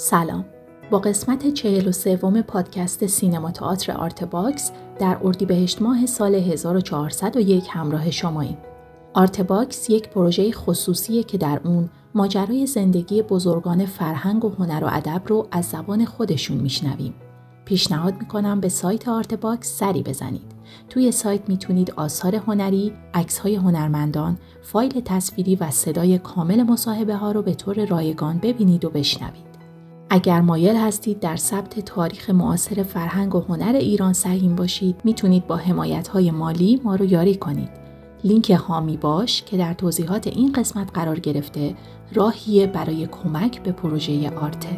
سلام با قسمت چهل و سوم پادکست سینما تئاتر آرت باکس در اردیبهشت ماه سال 1401 همراه شماییم. آرت باکس یک پروژه خصوصیه که در اون ماجرای زندگی بزرگان فرهنگ و هنر و ادب رو از زبان خودشون میشنویم. پیشنهاد می‌کنم به سایت آرت باکس سری بزنید. توی سایت می‌تونید آثار هنری، عکس‌های هنرمندان، فایل تصویری و صدای کامل مصاحبه ها رو به طور رایگان ببینید و بشنوید. اگر مایل هستید در ثبت تاریخ معاصر فرهنگ و هنر ایران سهیم باشید می‌تونید با حمایت های مالی ما رو یاری کنید. لینک هامی باش که در توضیحات این قسمت قرار گرفته راهیه برای کمک به پروژه آرته.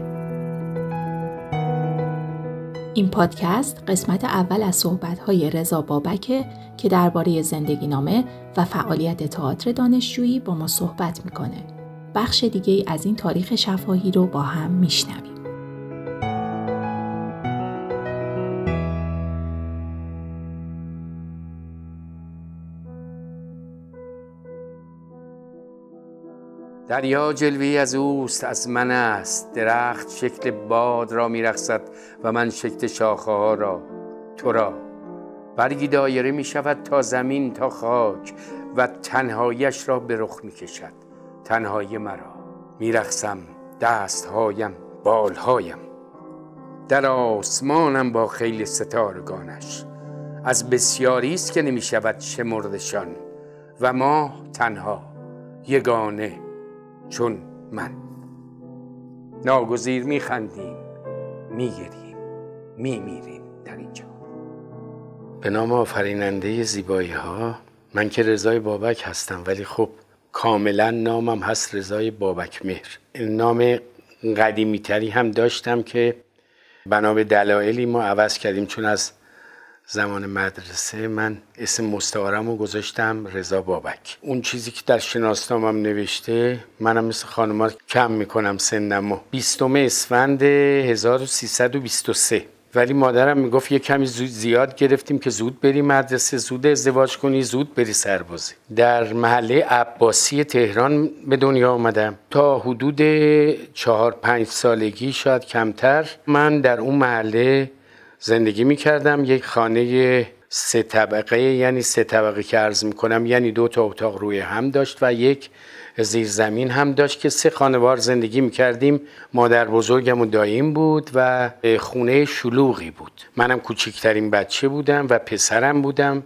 این پادکست قسمت اول از صحبت‌های رضا بابکه که درباره زندگی نامه و فعالیت تئاتر دانشجویی با ما صحبت می‌کنه. بخش دیگه از این تاریخ شفاهی رو با هم میشنویم. دریا جلوی از اوست از من است. درخت شکل باد را میرخصد و من شکل شاخه ها را. تو را. برگی دایره می شود تا زمین تا خاک و تنهایش را به رخ می کشد تنهایی مرا. میرخسم دستهایم بالهایم. در آسمانم با خیلی ستارگانش. از بسیاری است که نمی شود شمردشان. و ما تنها یگانه چون من. ناگزیر میخندیم میگریم میمیریم در اینجا. به نام آفریننده زیبایی ها من که رضای بابک هستم ولی خب کاملا نامم هست رضای بابک مهر. نام قدیمی تری هم داشتم که بنا به دلایلی ما عوض کردیم چون از زمان مدرسه من اسم مستعارم رو گذاشتم رضا بابک. اون چیزی که در شناسنامم نوشته منم مثل خانمات کم می‌کنم سنم و بیستم اسفند 1323 ولی مادرم می‌گفت یه کمی زود زیاد گرفتیم که زود بری مدرسه زود ازدواج کنی زود بری سربازی. در محله عباسی تهران به دنیا آمدم تا حدود چهار پنج سالگی شاید کمتر من در اون محله زندگی می‌کردم. یک خانه سه طبقه یعنی سه طبقه که عرض می‌کنم یعنی دو تا اتاق روی هم داشت و یک زیر زمین هم داشت که سه خانوار زندگی می‌کردیم. مادر بزرگم و داییم بود و خونه شلوغی بود. منم کوچکترین بچه بودم و پسرم بودم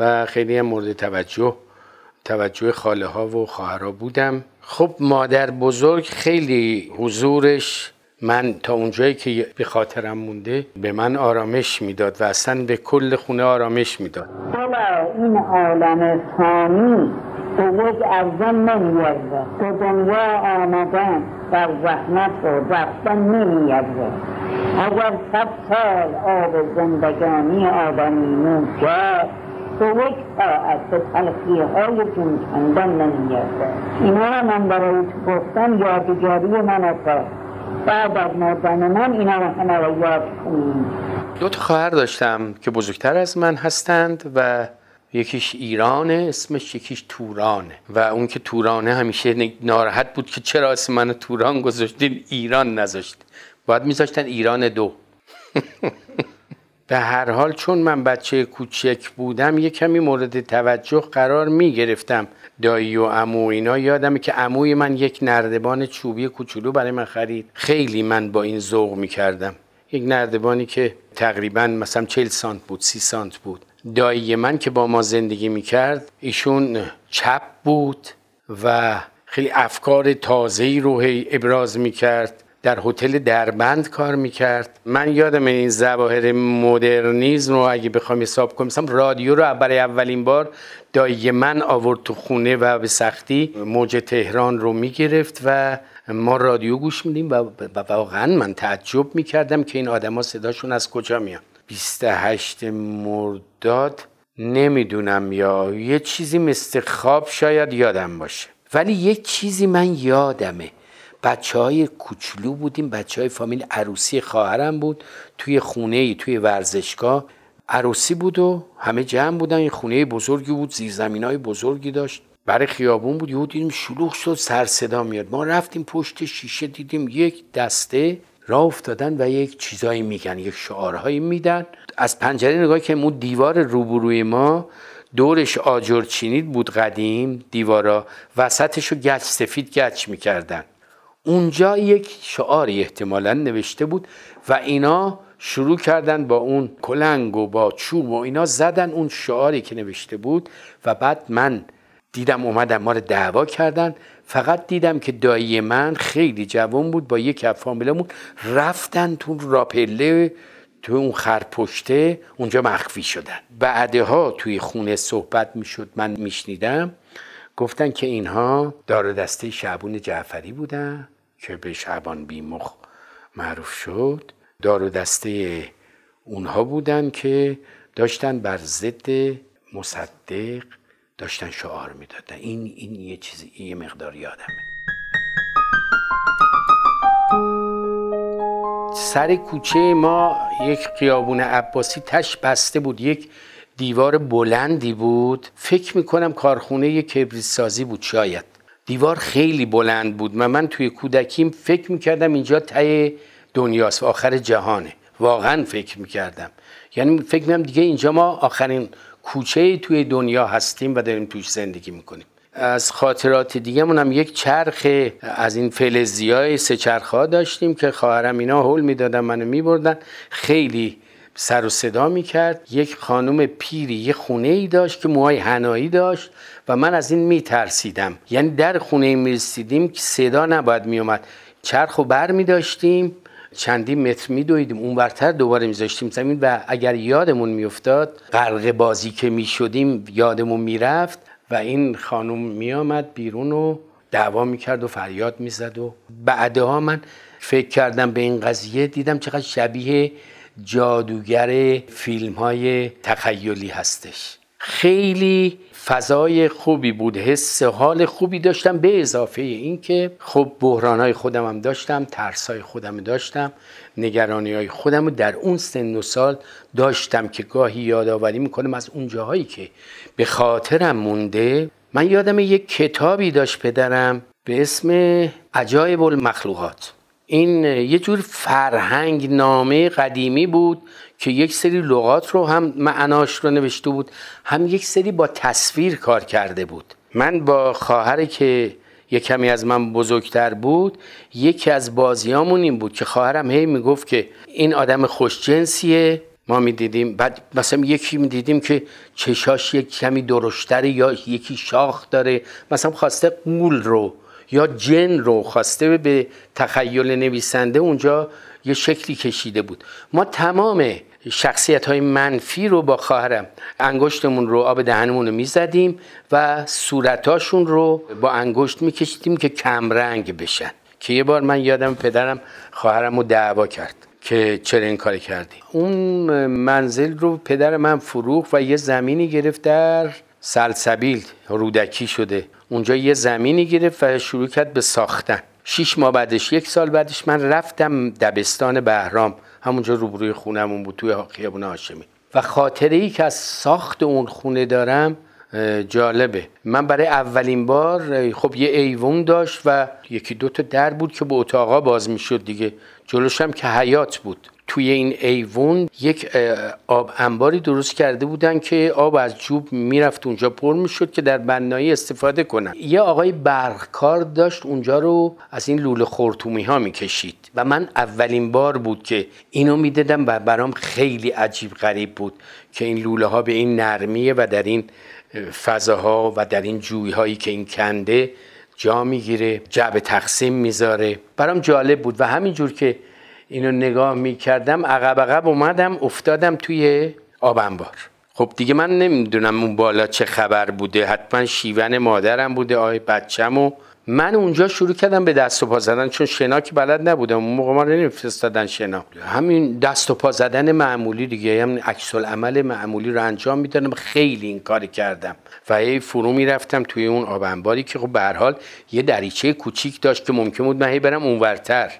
و خیلی هم مورد توجه توجه خاله ها و خواهرها بودم. خب مادر بزرگ خیلی حضورش من تا اونجایی که به خاطرم مونده به من آرامش می‌داد و اصلا به کل خونه آرامش می‌داد. این عالم ثانی به یک ارزان نمیارزه به دنیا آمدن در زحمت و رفتن نمیارزه اگر صد سال آب زندگانی آدمی نوش به یک ساعت به تلخی های جون کندن نمیارزه اینا من برای تو گفتن یادگاری من است بعد از مردن من اینا رو همه رو یاد کنیم. دو تا خواهر داشتم که بزرگتر از من هستند و یکیش ایرانه اسمش یکیش تورانه و اون که تورانه همیشه ناراحت بود که چرا اسم من توران گذاشتین؟ ایران نذاشت. باید میذاشتن ایران دو. به هر حال چون من بچه کوچک بودم یه کمی مورد توجه قرار می گرفتم دایی و امو اینا یادمه که عموی من یک نردبان چوبی کوچولو برای من خرید. خیلی من با این ذوق می کردم یک نردبانی که تقریبا مثلا 40 سانت بود 30 سانت بود. دایی من که با ما زندگی می کرد ایشون چپ بود و خیلی افکار تازه‌ای رو ابراز می کرد در هتل دربند کار می‌کرد. من یادم این زواهر مدرنیزم رو اگه بخوام حساب کنم مثلا رادیو رو برای اولین بار دایی من آورد تو خونه و به سختی موج تهران رو می‌گرفت و ما رادیو گوش میدیم و واقعا من تعجب می‌کردم که این آدما صداشون از کجا میان. 28 مرداد نمی‌دونم یا یه چیزی مثل خواب شاید یادم باشه. ولی یه چیزی من یادمه. بچه های کوچلو بودیم بچه های فامیل عروسی خواهرم بود توی خونه ای توی ورزشگاه. عروسی بود و همه جمع بودن این خونه بزرگی بود زیرزمین های بزرگی داشت. برای خیابون بود یهو دیدیم شلوغ شد سر صدا میاد. ما رفتیم پشت شیشه دیدیم یک دسته راه افتادن و یک چیزایی میگن یک شعارهایی میدن. از پنجره نگاه که اون دیوار روبروی ما دورش آجر چینید بود قدیم دیوارا وسطش رو گچ سفید گچ می‌کردن. اونجا یک شعاری احتمالا نوشته بود و اینا شروع کردن با اون کلنگ و با چوب و اینا زدن اون شعاری که نوشته بود و بعد من دیدم اومدن ما رو دعوا کردن. فقط دیدم که دایی من خیلی جوان بود با یک فامیلمون رفتن تو راپله تو اون خرپشته اونجا مخفی شدن. بعدها توی خونه صحبت می‌شد من میشنیدم. گفتن که اینها دار دسته شعبون جعفری بودن که به شعبان بیمخ معروف شد. دار دسته اونها بودن که داشتن بر ضد مصدق داشتن شعار می‌دادن. این این یه چیزی یه مقدار یادمه. سر کوچه ما یک خیابون عباسی تش بسته بود. یک دیوار بلندی بود. فکر می‌کنم کارخونه کبریت سازی بود شاید. دیوار خیلی بلند بود. و من توی کودکیم فکر می‌کردم اینجا ته دنیاست آخر جهانه. واقعا فکر می‌کردم. یعنی فکر می‌کنم دیگه اینجا ما آخرین کوچه توی دنیا هستیم و داریم توش زندگی می‌کنیم. از خاطرات دیگه هم یک چرخ از این فلزی های سه چرخ ها داشتیم که خواهرم اینا حول می‌دادن منو میبردن. خیلی سر و صدا می‌کرد. یک خانم پیری یه خونه ای داشت که موهای هنایی داشت و من از این میترسیدم. یعنی در خونه می‌رسیدیم که صدا نباید میومد چرخ و بر میداشتیم چندی متر میدویدیم. اون برتر دوباره میذاشتیم زمین و اگر یادمون میافتاد غرق بازی که می‌شدیم یادمون می‌رفت و این خانم میآمد بیرون و دعوا می‌کرد و فریاد می‌زد و بعدها من فکر کردم به این قضیه دیدم چقدر شبیه جادوگر فیلم های تخیلی هستش. خیلی فضای خوبی بود حس حال خوبی داشتم به اضافه اینکه خب بحران های خودم هم داشتم ترس های خودم داشتم نگرانی های خودم در اون سن و سال داشتم که گاهی یادآوری می‌کنم از اون جاهایی که به خاطرم مونده. من یادم یک کتابی داشت پدرم به اسم عجایب المخلوقات. این یه جور فرهنگ نامه قدیمی بود که یک سری لغات رو هم معناش رو نوشته بود هم یک سری با تصویر کار کرده بود. من با خواهر که یه کمی از من بزرگتر بود یکی از بازیامون این بود که خواهرم هی می‌گفت که این آدم خوشجنسیه. ما می‌دیدیم بعد مثلا یکی می‌دیدیم که چشاش یک کمی درشتره یا یکی شاخ داره. مثلا خواسته قول رو یا جن رو خواسته به تخیل نویسنده اونجا یه شکلی کشیده بود. ما تمام شخصیت های منفی رو با خواهرم انگشتمون رو آب دهنمون رو می‌زدیم و صورتاشون رو با انگشت میکشیدیم که کمرنگ بشن. که یه بار من یادم پدرم خواهرم رو دعوا کرد که چرا این کاری کردی. اون منزل رو پدر من فروخ و یه زمینی گرفت در سلسبیل رودکی شده. اونجا یه زمینی گرفت و شروع کرد به ساختن. شیش ماه بعدش یک سال بعدش من رفتم دبستان بهرام همونجا روبروی خونمون بود توی خیابون هاشمی. و خاطره ای که از ساخت اون خونه دارم جالبه. من برای اولین بار خب یه ایوون داشت و یکی دو تا در بود که به اتاقا باز می‌شد دیگه. جلوشم که حیات بود. توی این ایوون یک آب انباری درست کرده بودن که آب از جوب می‌رفت اونجا پر می‌شد که در بنایی استفاده کنن. یه آقای برقکار داشت اونجا رو از این لوله خورتومی ها می‌کشید و من اولین بار بود که اینو می‌دیدم و برام خیلی عجیب غریب بود که این لوله ها به این نرمیه و در این فضاها و در این جوی هایی که این کنده جا می‌گیره جعب تقسیم می‌ذاره. برام جالب بود و همینجور که اینو نگاه می‌کردم عقب عقب اومدم افتادم توی آب انبار. خب دیگه من نمی‌دونم اون بالا چه خبر بوده. حتما شیون مادرم بوده آی بچم و من اونجا شروع کردم به دست و پا زدن چون شنا که بلد نبودم. اون موقع ما نمیفرستادن شنا. همین دست و پا زدن معمولی دیگه هم عکس عمل معمولی رو انجام می‌دادم. خیلی این کار کردم. و هی فرو می‌رفتم توی اون آب انباری که خب به حال یه دریچه کوچیک داشت که ممکن بود من هی برم اونورتر.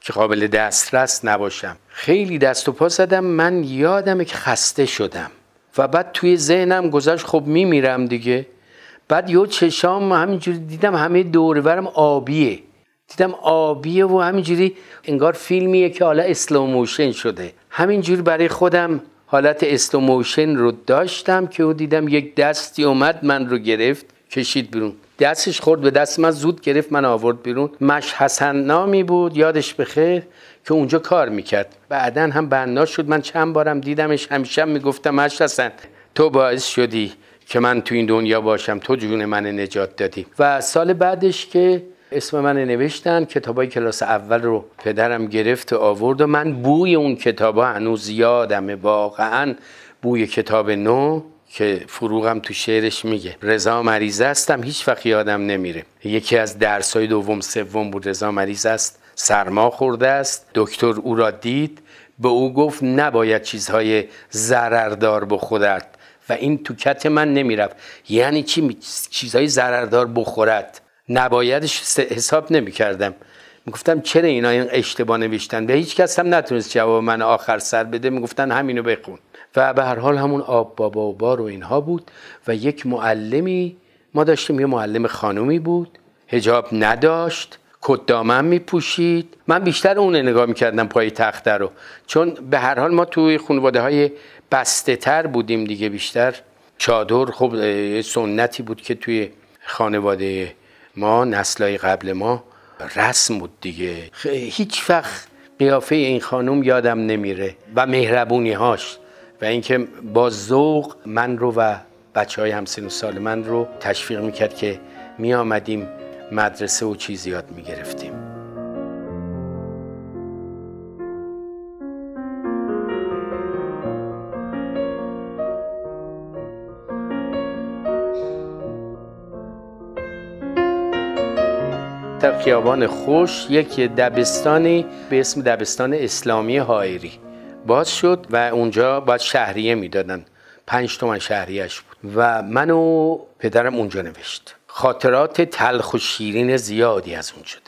که قابل دسترس نباشم. خیلی دست و پا زدم من یادمه که خسته شدم. و بعد توی ذهنم گذشت خب میمیرم دیگه. بعد یه چشام همینجوری دیدم همه دورورم آبیه. دیدم آبیه و همینجوری انگار فیلمیه که حالا اسلوموشن شده. همینجوری برای خودم حالت اسلوموشن رو داشتم که او دیدم یک دستی اومد من رو گرفت کشید بیرون. دستش خورد به دست من زود گرفت من آورد بیرون. مش حسن نامی بود یادش بخیر که اونجا کار می‌کرد. بعدا هم بنا شد. من چند بارم دیدمش همیشه می‌گفتم مش حسن تو باعث شدی که من تو این دنیا باشم تو جون من نجات دادی. و سال بعدش که اسم من نوشتن کتابای کلاس اول رو پدرم گرفت و آورد و من بوی اون کتابا هنوز یادمه واقعا بوی کتاب نو. که فروغم تو شعرش میگه. رضا مریض هستم هیچ وقت یادم نمیره. یکی از درسای دوم سوم بود رضا مریض است. سرما خورده است. دکتر او را دید. به او گفت نباید چیزهای ضرردار بخورد و این تو کت من نمی‌رفت. یعنی چی؟ چیزهای ضرردار بخورد. نبایدش حساب نمی‌کردم. می‌گفتم چرا اینا این اشتباه نوشتن؟ به هیچ کس هم نتونست جواب من آخر سر بده. می‌گفتن همینو بخون. و به هر حال همون آب بابا و بار و اینها بود و یک معلمی ما داشتیم یه معلم خانومی بود هجاب نداشت کدامن میپوشید. من بیشتر اون نگاه می‌کردم پای تخته رو چون به هر حال ما توی خانواده های بسته تر بودیم دیگه بیشتر چادر. خب سنتی بود که توی خانواده ما نسلای قبل ما رسم بود دیگه. هیچ وقت قیافه این خانم یادم نمیره و مهربونی هاش و اینکه با ذوق من رو و بچه های همسن و سال من رو تشویق می‌کرد که می آمدیم مدرسه و چیز یاد می گرفتیم در خیابان خوش یک دبستانی به اسم دبستان اسلامی هایری باز شد و اونجا باید شهریه می‌دادن. پنج تومن شهریش بود. و من و پدرم اونجا نوشت. خاطرات تلخ و شیرین زیادی از اون شد.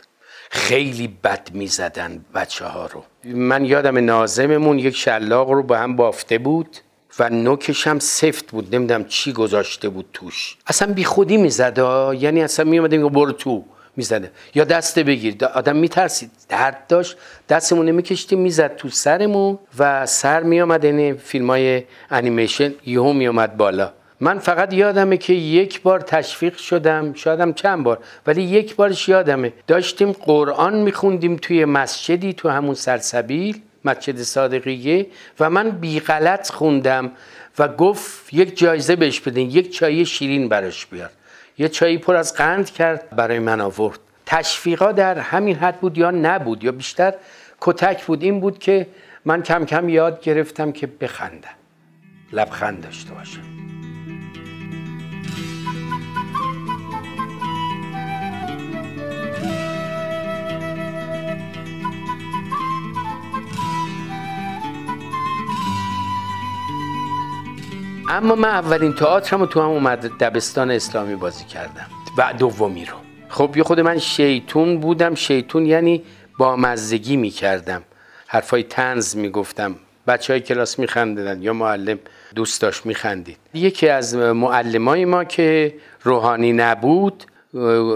خیلی بد می‌زدن بچه ها رو. من یادم نازممون یک شلاق رو با هم بافته بود و نوکش هم سفت بود. نمی‌دونم چی گذاشته بود توش. اصلا بی خودی می‌زد یعنی اصلا میومده میگه برو تو. می‌زده یا دست بگیر. آدم میترسید. درد داشت. دستمون میکشتیم می‌زد تو سرمون و سر میامد این فیلم های انیمیشن یهو میامد بالا. من فقط یادمه که یک بار تشویق شدم. شایدم چند بار ولی یک بارش یادمه. داشتیم قرآن میخوندیم توی مسجدی تو همون سرسبیل مسجد صادقیه. و من بی غلط خوندم و گفت یک جایزه بهش بدین یک چای شیرین براش بیار. یه چایی پر از قند کرد برای من آورد. تشویقا در همین حد بود یا نبود یا بیشتر کتک بود. این بود که من کم کم یاد گرفتم که بخندم. لبخند داشته باشم. اما من اولین تئاترم رو تو همون دبستان اسلامی بازی کردم. و دومی رو. خب یه خود من شیطون بودم. شیطون یعنی با مزدگی می‌کردم. حرفای تنز می‌گفتم. بچه های کلاس میخندیدن یا معلم دوست داشت میخندید. یکی از معلمای ما که روحانی نبود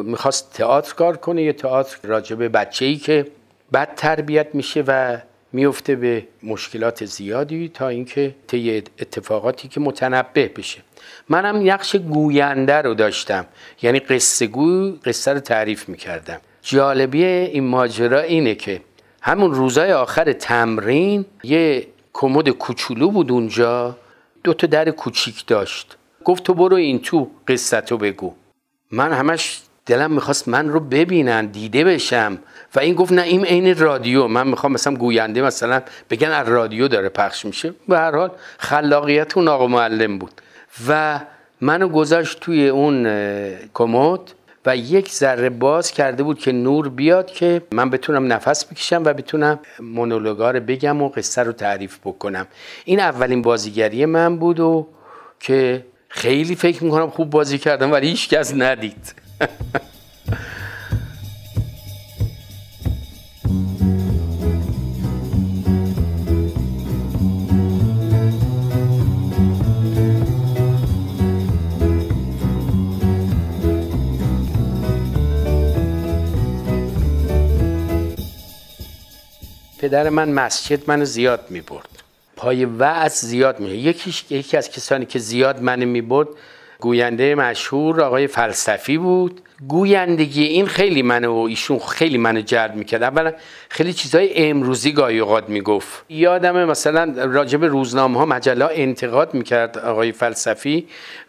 می‌خواست تئاتر کار کنه یه تئاتر راجبه بچه ای که بد تربیت میشه و میفته به مشکلات زیادی تا اینکه طی اتفاقاتی که متنبه بشه. منم نقش گوینده رو داشتم. یعنی قصه گو قصه رو تعریف می‌کردم. جالبی این ماجرا اینه که همون روزای آخر تمرین یه کمد کوچولو بود اونجا. دو تا در کوچیک داشت. گفت تو برو این تو قصه تو بگو. من همش دلم می‌خواست من رو ببینن دیده بشم. و این گفت نه این عین رادیو. من می‌خوام مثلا گوینده مثلا بگن از رادیو داره پخش میشه. به هر حال خلاقیت اون آقا معلم بود. و منو گذاشت توی اون کمد و یک ذره باز کرده بود که نور بیاد که من بتونم نفس بکشم و بتونم مونولوگا رو بگم و قصه رو تعریف بکنم. این اولین بازیگری من بود و که خیلی فکر می‌کنم خوب بازی کردم ولی هیچ کس ندید. پدر من مسجد من زیاد می برد پای وعظ زیاد می یکیش یکی از کسانی که زیاد من می برد گوینده مشهور آقای فلسفی بود. گویندگی این خیلی منو ایشون خیلی منو جلب می‌کرد. اولا خیلی چیزای امروزی گاهی اوقات می‌گفت. یادم مثلا راجب روزنامه ها مجله انتقاد می‌کرد آقای فلسفی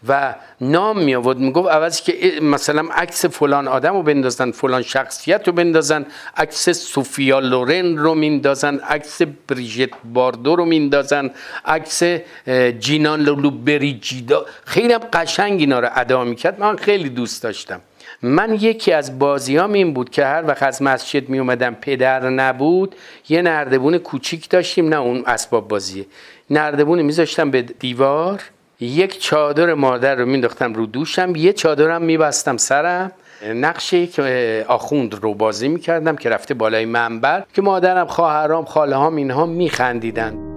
و نام می آورد می‌گفت عوضی که مثلا عکس فلان آدم رو بندازن فلان شخصیت رو بندازن عکس سوفیا لورن رو میندازن عکس بریژت باردو رو میندازن عکس جینان لولو بریجیدا. خیلی قشنگ اینا رو ادا می‌کرد. من خیلی دوست داشتم. من یکی از بازیام این بود که هر وقت از مسجد می اومدم پدر نبود یه نردبون کوچیک داشتیم نه اون اسباب بازیه نردبون میذاشتم به دیوار یک چادر مادر رو مینداختم رو دوشم یه چادرم میبستم سرم. نقش یک آخوند رو بازی می‌کردم که رفته بالای منبر که مادرم خواهرام خاله هم اینها میخندیدن.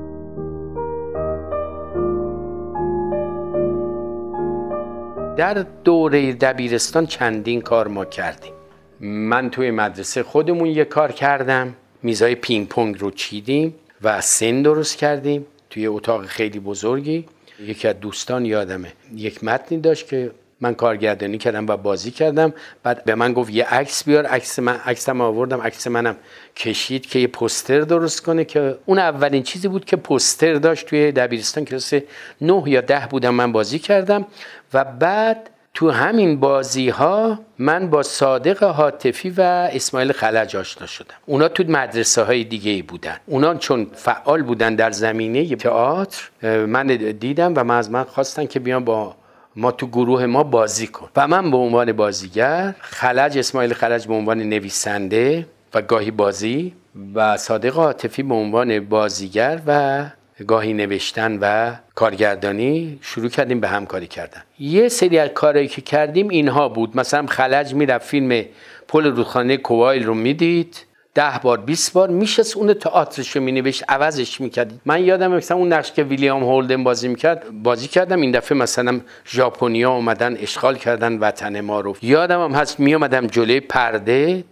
در دوره دبیرستان چندین کار ما کردیم. من توی مدرسه خودمون یه کار کردم. میزای پینگ پونگ رو چیدیم و سن درست کردیم توی اتاق خیلی بزرگی. یکی از دوستان یادمه. یک متنی داشت که من کارگردانی کردم و بازی کردم. بعد به من گفت یه عکس بیار. عکس من عکسم آوردم. عکس منم کشید که یه پوستر درست کنه که اون اولین چیزی بود که پوستر داشت توی دبیرستان. کلاس 9 یا ده بودم من بازی کردم. و بعد تو همین بازی ها من با صادق حاطفی و اسماعیل خلج آشنا شدم. اونا تو مدرسه های دیگه ای بودن. اونا چون فعال بودن در زمینه تئاتر من دیدم و من از من خواستن که بیام با ما تو گروه ما بازی کن. و من به عنوان بازیگر خلج اسماعیل خلج به عنوان نویسنده و گاهی بازی و صادق عاطفی به عنوان بازیگر و گاهی نوشتن و کارگردانی شروع کردیم به همکاری کردن. یه سری از کارهایی که کردیم اینها بود. مثلا خلج می‌رفت فیلم پل رودخانه کوایل رو می‌دید. ده بار 20 بار میشست اون تئاترش رو مینوشت عوضش می‌کرد من یادم مثلا اون نقش که ویلیام هولدن بازی می‌کرد بازی کردم. این دفعه مثلا ژاپنیا اومدن اشغال کردن وطن ما رو. یادم هم هست میومدم جلوی پرده.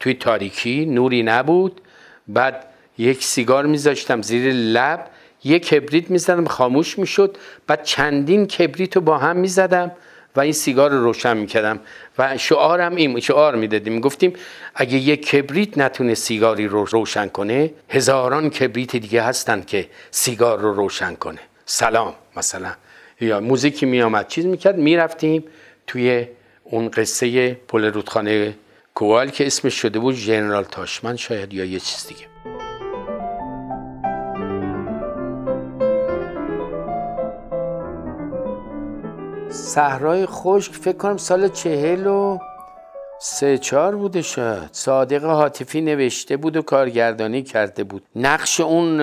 توی تاریکی نوری نبود. بعد یک سیگار میذاشتم زیر لب. یک کبریت می‌زدم خاموش می‌شد. بعد چندین کبریت رو با هم می‌زدم و این سیگار رو روشن می‌کردم. و شعارم این شعار می‌دادیم. گفتیم اگه یک کبریت نتونه سیگاری رو روشن کنه هزاران کبریت دیگه هستن که سیگار رو روشن کنه. سلام مثلا. یا موزیکی میآمد چیز می‌کرد می‌رفتیم توی اون قصه پل رودخانه کوال که اسمش شده بود ژنرال تاشمن شاید یا یه چیز دیگه. صحرای خشک فکر کنم سال چهل و سه چهار بوده شاید. صادق حاطفی نوشته بود و کارگردانی کرده بود. نقش اون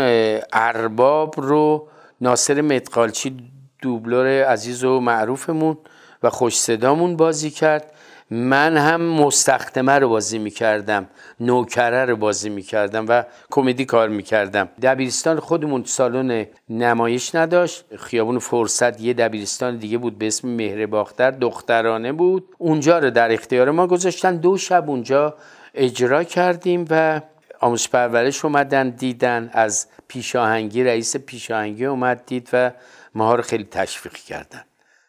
ارباب رو ناصر متقالچی دوبلور عزیز و معروفمون و خوش صدامون بازی کرد. من هم مستخدمه رو بازی می‌کردم نوکره رو بازی می‌کردم و کمدی کار می‌کردم. دبیرستان خودمون سالن نمایش نداشت. خیابون فرصت یه دبیرستان دیگه بود به اسم مهر باختر دخترانه بود. اونجا رو در اختیار ما گذاشتن. دو شب اونجا اجرا کردیم و آموزش پرورش اومدن دیدن. از پیشاهنگی رئیس پیشاهنگی اومد دید و ما رو خیلی تشویق کردن.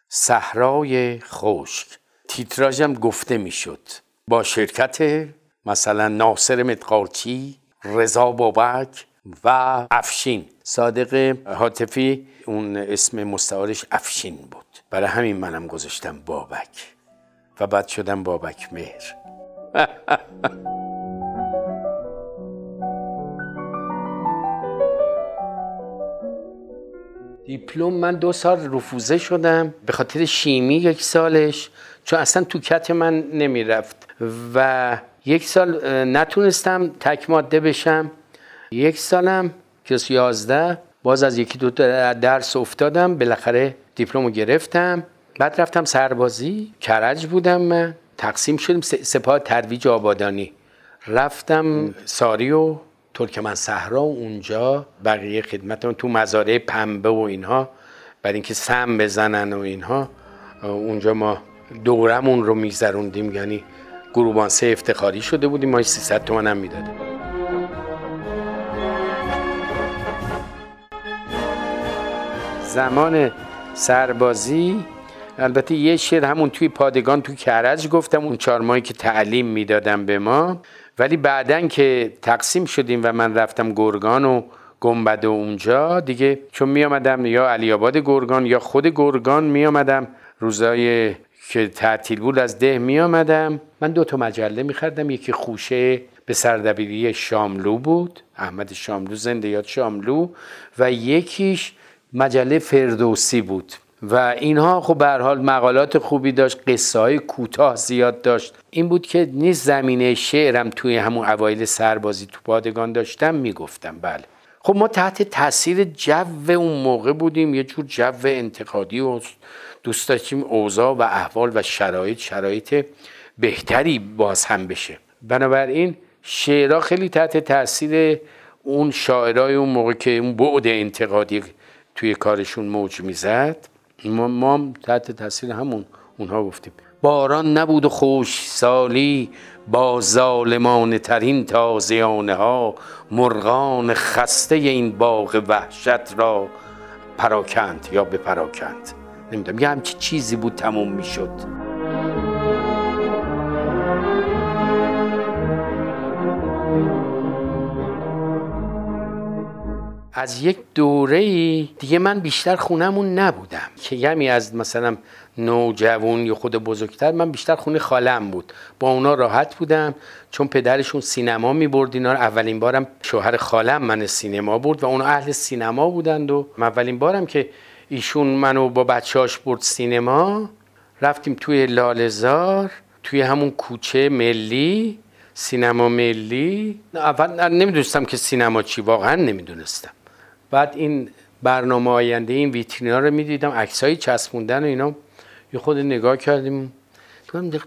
صحرای خشک. تیتراژم گفته می‌شد. با شرکت مثلا ناصر متقارچی رضا بابک و افشین. صادق حاطفی اون اسم مستعارش افشین بود. برای همین منم گذاشتم بابک. و بعد شدم بابک مهر. دیپلم من دو سال رفوزه شدم. به خاطر شیمی یک سالش. چون اصلا تو کت من نمی‌رفت. و یک سال نتونستم تک ماده بشم. یک سالم کلاس یازده باز از یکی دو درس افتادم بالاخره دیپلم گرفتم. بعد رفتم سربازی کرج بودم من. تقسیم شدیم سپاه ترویج آبادانی. رفتم ساری و ترکمن صحرا و اونجا بقیه خدمتم تو مزارع پنبه و اینها. برای اینکه سم بزنن و اینها. اونجا ما دورمون رو میگذروندیم. یعنی گروبان سه افتخاری شده بودیم ماش 300 تومن هم می‌دادیم. زمان سربازی البته یه شعر همون توی پادگان توی کرج گفتم اون چهار ماهی که تعلیم می‌دادم به ما. ولی بعدن که تقسیم شدیم و من رفتم گرگان و گنبد و اونجا دیگه چون می آمدم یا علی آباد گرگان یا خود گرگان می آمدم روزای که تعطیل بود از ده می آمدم من دو تا مجله می خردم یکی خوشه به سردبیری شاملو بود. احمد شاملو زنده یاد شاملو. و یکیش مجله فردوسی بود. و اینها خب به حال مقالات خوبی داشت قصه های کوتاه زیاد داشت. این بود که نیست زمینه شعرم توی همون اوایل سربازی تو پادگان داشتم می‌گفتم بله. خب ما تحت تاثیر جو اون موقع بودیم یه جور جو انتقادی و دوست داشتیم اوضاع و احوال و شرایط شرایط بهتری باز هم بشه. بنابراین شعرها خیلی تحت تاثیر اون شاعرای اون موقع که اون بعد انتقادی توی کارشون موج می‌زد. ما, ما تحت تاثیر همون اونها گفتیم. باران نبود و خوش سالی با ظالمان ترین تازیانه ها. مرغان خسته این باغ وحشت را پراکند یا به پراکند نمی‌دونم. یه همچی چیزی بود تموم می‌شد. از یک دوره دیگه من بیشتر خونمون نبودم. که یمی از مثلا نوجوان یا خود بزرگتر من بیشتر خونه خالم بود. با اونا راحت بودم. چون پدرشون سینما می برد اینا اولین بارم شوهر خالم من سینما برد و اونا اهل سینما بودند و اولین بارم که ایشون منو با بچهاش برد سینما. رفتیم توی لالزار توی همون کوچه ملی سینما ملی. اول نمی‌دونستم که سینما چی واقعا نمی‌دونستم. بعد این برنامه آینده این ویترینا رو می‌دیدم عکسایی چسبوندن و اینا. یه خود نگاه کردیم.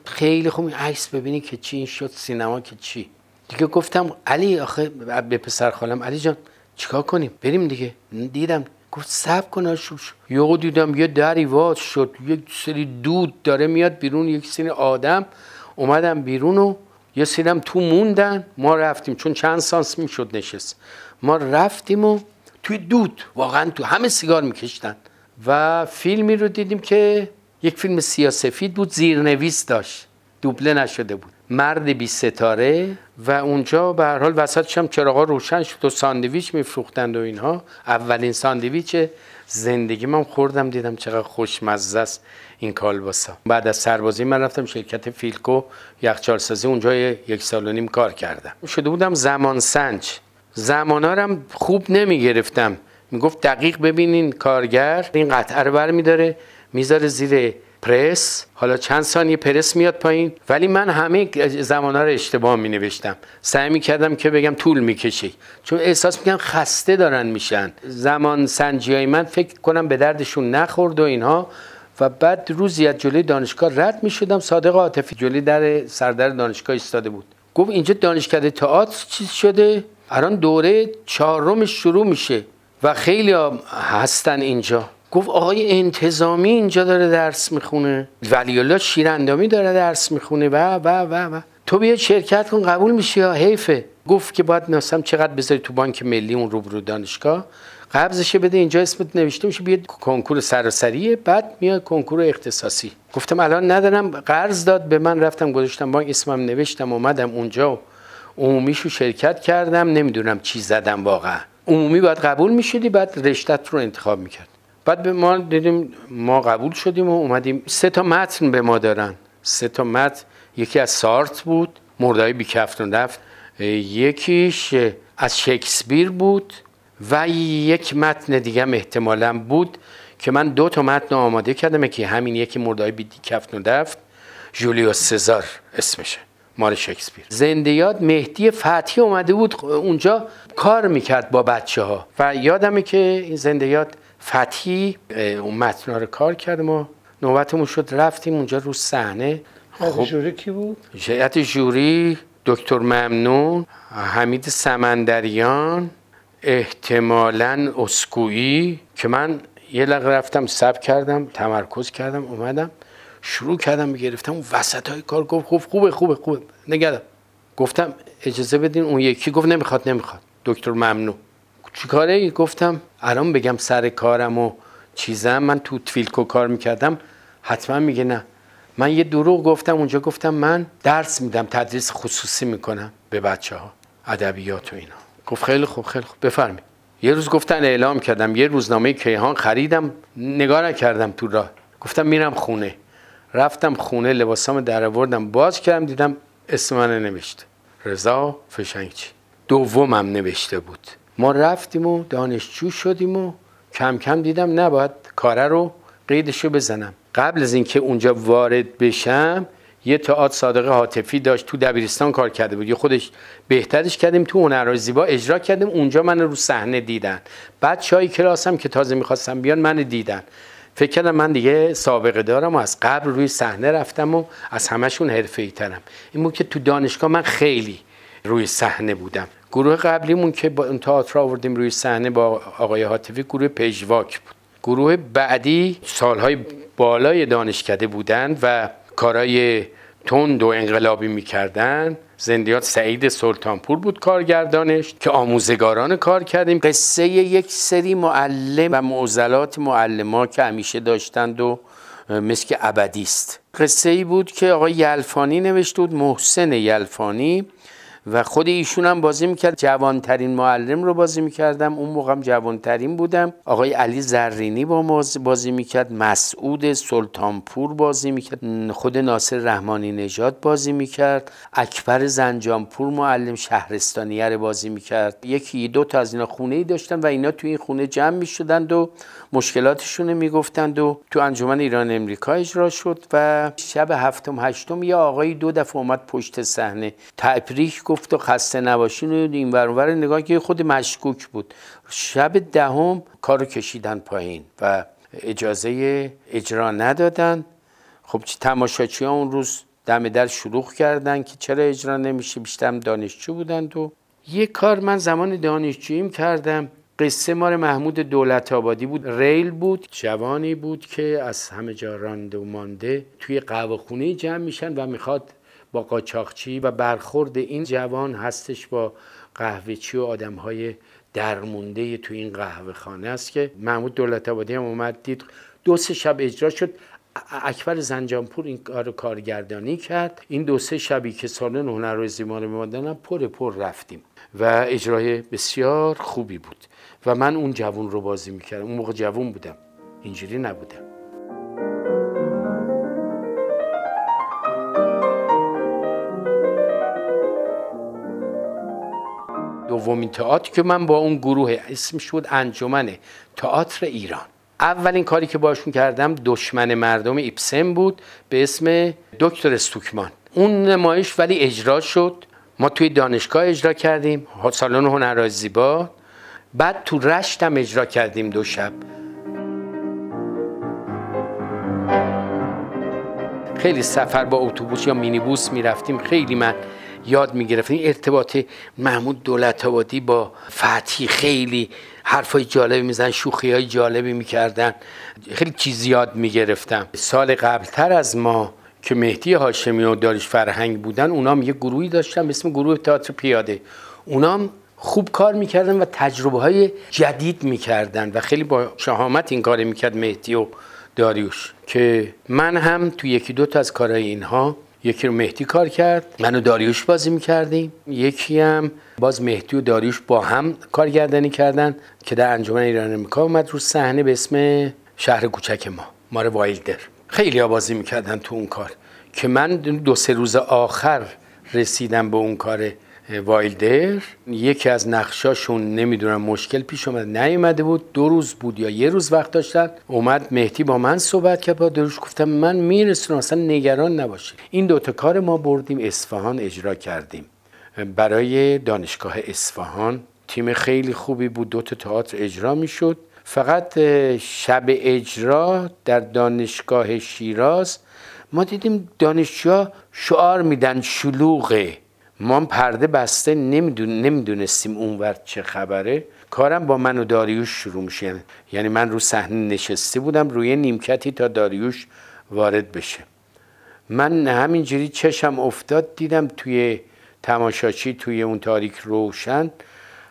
خیلی خوب این عکس ببینی که چی این شد سینما که چی. دیگه گفتم علی آخه به پسر خالم علی جان چیکار کنیم؟ بریم دیگه. دیدم گفت سب کن یهو دیدم یه دری واز شد. یک سری دود داره میاد بیرون یک سری آدم اومدم بیرون و یه سری تو موندن. ما رفتیم چون چند سانس می‌شد نشست. ما رفتیم و توی دود واقعا تو همه سیگار میکشتن. و فیلمی رو دیدیم که یک فیلم سیاسفید بود زیرنویس داشت. دوبله نشده بود. مرد بی ستاره و اونجا به هر حال وسطش هم چراغا روشن شد و ساندویچ میفروختند و اینها. اولین ساندویچ زندگی من خوردم دیدم چقدر خوشمزه است این کالباسا. بعد از سربازی من رفتم شرکت فیلکو یخچال سازی اونجا یک سال و نیم کار کردم. شده بودم زمان سنج. زمانا خوب نمی گرفتم می‌گفت دقیق ببینین کارگر این قطعه رو برمیداره می‌ذاره زیر پرس. حالا چند ثانیه پرس میاد پایین. ولی من همه زمانها رو اشتباه می نوشتم سعی می کردم که بگم طول می‌کشه. چون احساس می‌کنم خسته دارن میشن. زمان سنجی های من فکر کنم به دردشون نخورد و اینها. و بعد روزی از جلوی دانشگاه رد می شدم صادق عاطفی جلوی در سردر دانشگاه ایستاده بود. گفت اینجا دانشکده تئاتر چیز شده؟ الان دوره چهارم شروع میشه و خیلی هستن اینجا. گفت آقای انتظامی اینجا داره درس می‌خونه. ولی الله شیراندامی داره درس می‌خونه. و و و و. تو بیا شرکت کن قبول میشی یا حیفه؟ گفت که باید ناسم چقدر بذاری تو بانک ملی اون روبرو دانشگاه. قبضش بده اینجا اسمت نوشته میشه بیاد کنکور سراسریه بعد میاد کنکور اختصاصی. گفتم الان ندارم قرض داد به من رفتم گذاشتم بانک اسمم نوشتم اومدم اونجا. عمومیشو شرکت کردم نمی‌دونم چی زدم واقعا. عمومی باید قبول می‌شدی بعد رشتت رو انتخاب می‌کرد. بعد به ما دیدیم ما قبول شدیم و اومدیم. سه تا متن به ما دارن سه تا متن. یکی از سارت بود مردای بی کفتون رفت یکیش از شکسپیر بود و یک متن دیگه احتمالا بود که من دو تا متن آماده کردم که همین یکی مردای بی کفتون رفت جولیوس سزار اسمشه مال شکسپیر. زنده یاد مهدی فتحی اومده بود اونجا کار می‌کرد با بچه ها و یادمه که این زنده فتحی اون متنا رو کار کرد ما نوبتمون شد رفتیم اونجا رو صحنه. خب. جوری کی بود؟ هیئت جوری دکتر ممنون حمید سمندریان احتمالا اسکویی که من یه لغه رفتم سب کردم تمرکز کردم اومدم شروع کردم گرفتم اون وسط های کار گفت خوب خوبه خوبه خوبه. نگردم گفتم اجازه بدین اون یکی گفت نمی‌خواد نمی‌خواد. دکتر ممنون. چیکاره؟ گفتم الان بگم سر کارم و چیزم. من تو تفیلکو کار می‌کردم. حتما میگه نه. من یه دروغ گفتم اونجا گفتم من درس میدم تدریس خصوصی می‌کنم به بچه ها ادبیات و اینا. گفت خیلی خوب خیلی خوب. بفرمایید. یه روز گفتن اعلام کردم یه روزنامه کیهان خریدم نگاه نکردم تو راه. گفتم میرم خونه. رفتم خونه لباسام در آوردم باز کردم دیدم اسم من نوشته رضا فشنگچی. دومم نوشته بود. ما رفتیم و دانشجو شدیم و کم کم دیدم نباید کاره رو قیدشو بزنم. قبل از اینکه اونجا وارد بشم یه تئاتر صادق حاطفی داشت تو دبیرستان کار کرده بود. یه خودش بهترش کردیم تو هنرهای زیبا اجرا کردیم اونجا من رو صحنه دیدن. بعد چای کلاسم که تازه می‌خواستم بیان من دیدن. فکر کردم من دیگه سابقه دارم و از قبل روی صحنه رفتم و از همشون حرفه‌ای ترم. این بود که تو دانشگاه من خیلی روی صحنه بودم. گروه قبلیمون که با اون تئاتر آوردیم روی صحنه با آقای حاطفی گروه پژواک بود. گروه بعدی سالهای بالای دانشکده بودند و کارای تند و انقلابی می‌کردن. زندیات سعید سلطانپور بود کارگردانش که آموزگاران کار کردیم. قصه یک سری معلم و معضلات معلما که همیشه داشتند و مثل که ابدی است قصه ای بود که آقای یلفانی نوشته بود محسن یلفانی. و خود ایشون هم بازی می‌کرد. جوانترین معلم رو بازی می‌کردم. اون موقعم جوانترین بودم. آقای علی زرینی با بازی می‌کرد. مسعود سلطانپور بازی می‌کرد. خود ناصر رحمانی نژاد بازی می‌کرد. اکبر زنجانپور معلم شهرستانیه رو بازی می‌کرد. یکی دو تا از اینا خونه ای داشتن و اینا توی این خونه جمع می‌شدند و مشکلاتشون رو می‌گفتند و تو انجمن ایران امریکا اجرا شد و شب هفتم هشتم یه آقای دو دفعه اومد پشت صحنه تبریک و خسته نباشین و این ورور نگاه که خود مشکوک بود. شب دهم ده کارو کشیدن پایین و اجازه اجرا ندادن. خب تماشاچی ها اون روز دم در شلوغ کردن که چرا اجرا نمیشه؟ بیشتر دانشجو بودند و یه کار من زمان دانشجوییم کردم. قصه مار محمود دولت آبادی بود. ریل بود. جوانی بود که از همه جا رانده و مانده توی قهوه خونه جمع میشن و می‌خواد با قاچاقچی و برخورد این جوان هستش با قهوهچی و آدم های درمونده تو این قهوه خانه است که محمود دولت آبادی هم اومد دید دو سه شب اجرا شد. اکبر زنجانپور این کار کارگردانی کرد. این دو سه شبی که سالن هنر و زیمان میماندن پر پر رفتیم و اجرای بسیار خوبی بود و من اون جوون رو بازی می‌کردم. اون موقع جوون بودم. اینجوری نبودم. دومین تئاتر که من با اون گروه اسمش بود انجمن تئاتر ایران. اولین کاری که باشون کردم دشمن مردم ایپسن بود به اسم دکتر استوکمان. اون نمایش ولی اجرا شد. ما توی دانشگاه اجرا کردیم سالن هنرهای زیبا. بعد تو رشت هم اجرا کردیم دو شب. خیلی سفر با اتوبوس یا مینیبوس می‌رفتیم. خیلی من یاد می‌گرفتیم ارتباط محمود دولت آبادی با فتحی خیلی حرفای جالبی میزن شوخی های جالبی می‌کردن. خیلی چیز یاد می‌گرفتم. سال قبلتر از ما که مهدی هاشمی و داریش فرهنگ بودن اونام یه گروهی داشتن اسم گروه تئاتر پیاده. اونام خوب کار می‌کردن و تجربه های جدید می‌کردن و خیلی با شهامت این کار می‌کرد مهدی و داریوش که من هم تو یکی دو تا از کارهای اینها یکی رو مهدی کار کرد من و داریوش بازی می‌کردیم. یکی هم باز مهدی و داریوش با هم کارگردانی کردن که در انجمن ایران امریکا اومد رو صحنه به اسم شهر کوچک ما مار وایلدر. خیلی ها بازی می‌کردن تو اون کار که من دو سه روز آخر رسیدم به اون کار وایلدر. یکی از نقشاشون نمی‌دونم مشکل پیش اومد نیومده بود. دو روز بود یا یه روز وقت داشتن اومد مهدی با من صحبت کرد با دروش گفتم من میرسونم اصلا نگران نباشید. این دوتا کار ما بردیم اصفهان اجرا کردیم. برای دانشگاه اصفهان تیم خیلی خوبی بود دو تا تئاتر اجرا می‌شد. فقط شب اجرا در دانشگاه شیراز ما دیدیم دانشجوها شعار میدن شلوغه. ما پرده بسته نمیدون نمی‌دونستیم اونور چه خبره. کارم با من و داریوش شروع میشه. یعنی من رو صحنه نشسته بودم روی نیمکتی تا داریوش وارد بشه. من همینجوری چشم افتاد دیدم توی تماشاچی توی اون تاریک روشن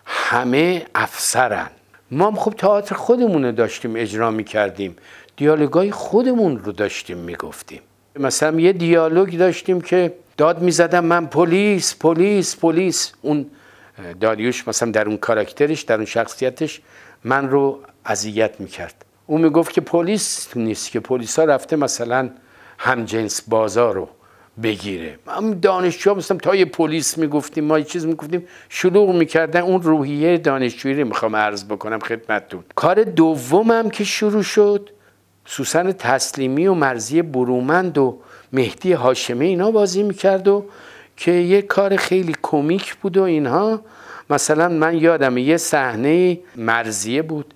همه افسرن. ما هم خب تئاتر خودمون رو داشتیم اجرا می‌کردیم. دیالوگای خودمون رو داشتیم می‌گفتیم. مثلا یه دیالوگ داشتیم که داد می‌زدم من پلیس پلیس پلیس. اون داریوش مثلا در اون کاراکترش در اون شخصیتش من رو اذیت می‌کرد. اون می‌گفت که پلیس نیست که پلیس ها رفته مثلا همجنس بازار رو بگیره. من دانشجو مثلا تا یه پلیس می‌گفتیم ما یه چیز می‌گفتیم شلوغ می‌کردن. اون روحیه دانشجویی رو می‌خوام عرض بکنم خدمتتون. کار دومم که شروع شد سوسن تسلیمی و مرزی برومند و مهدی هاشمی اینا بازی می‌کرد و که یه کار خیلی کمیک بود و اینها. مثلا من یادم یه صحنه مرزیه بود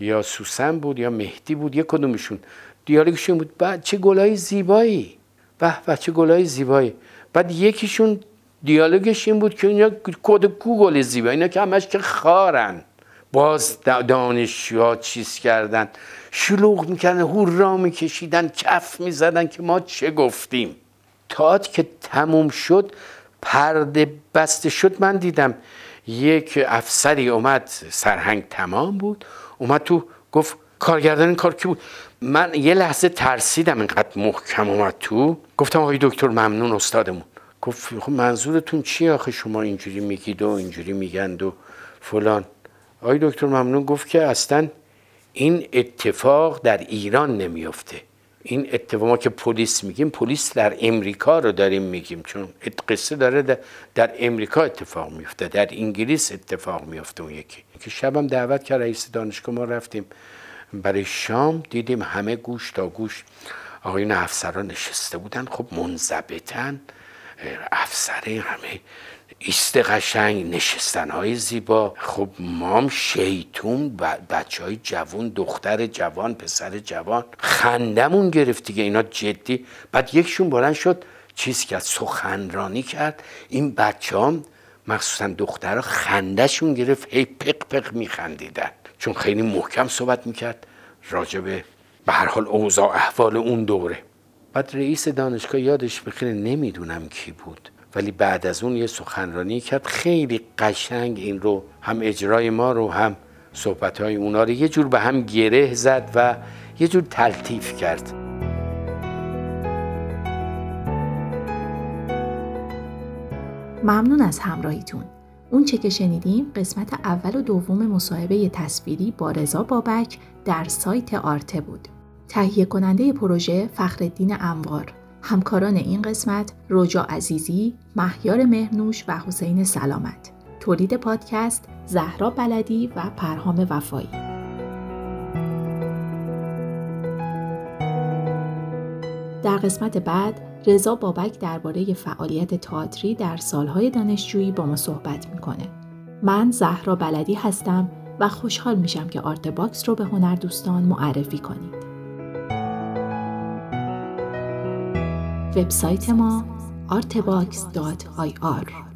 یا سوسن بود یا مهدی بود یه کدومشون. دیالوگشون بود بعد چه گلای زیبایی؟ به به چه گلای زیبایی؟ بعد یکیشون دیالوگش این بود که اینا کد کو گل زیبایی اینا که همش که خارن. باز دانشجوها چیز کردن. شلوغ می‌کردن هورا میکشیدن کف می‌زدن که ما چه گفتیم؟ تاعت که تموم شد پرده بسته شد من دیدم یک افسری اومد سرهنگ تمام بود اومد تو گفت کارگردان این کار کی بود؟ من یه لحظه ترسیدم اینقدر محکم اومد تو. گفتم آقای دکتر ممنون استادمون. گفت خب منظورتون چی آخه؟ شما اینجوری میگید و اینجوری میگند و فلان. آقای دکتر ممنون گفت که اصلا این اتفاق در ایران نمیفته این اتفاق ما که پلیس میگیم پلیس در امریکا رو داریم میگیم. چون قصه داره در, امریکا اتفاق میفته در انگلیس اتفاق میفته اون یکی. که شبم دعوت کرد رئیس دانشگاه ما رفتیم برای شام دیدیم همه گوش تا گوش آقایون افسران نشسته بودن. خب منضبطن افسره همه ایست قشنگ نشستن های زیبا. خب مام شیطون بچه های جوان دختر جوان پسر جوان. خندمون گرفت دیگه اینا جدی. بعد یکشون بلند شد چیز کرد سخنرانی کرد. این بچه هم مخصوصا دخترها خندهشون گرفت هی پق پق میخندیدن. چون خیلی محکم صحبت می‌کرد راجع به هر حال اوضاع احوال اون دوره. بعد رئیس دانشگاه یادش بخیره نمی‌دونم کی بود. ولی بعد از اون یه سخنرانی کرد. خیلی قشنگ این رو هم اجرای ما رو هم صحبت های اونا رو یه جور به هم گره زد و یه جور تلطیف کرد. ممنون از همراهیتون. اون چه که شنیدیم قسمت اول و دوم مصاحبه تصویری با رضا بابک در سایت آرته بود. تهیه کننده پروژه فخردین انوار. همکاران این قسمت روجا عزیزی، مهیار مهنوش و حسین سلامت. تولید پادکست زهرا بلدی و پرهام وفایی. در قسمت بعد رضا بابک درباره فعالیت تئاتری در سالهای دانشجویی با ما صحبت می‌کنه. من زهرا بلدی هستم و خوشحال میشم که Artbox رو به هنر دوستان معرفی کنید. وبسایت ما artbox.ir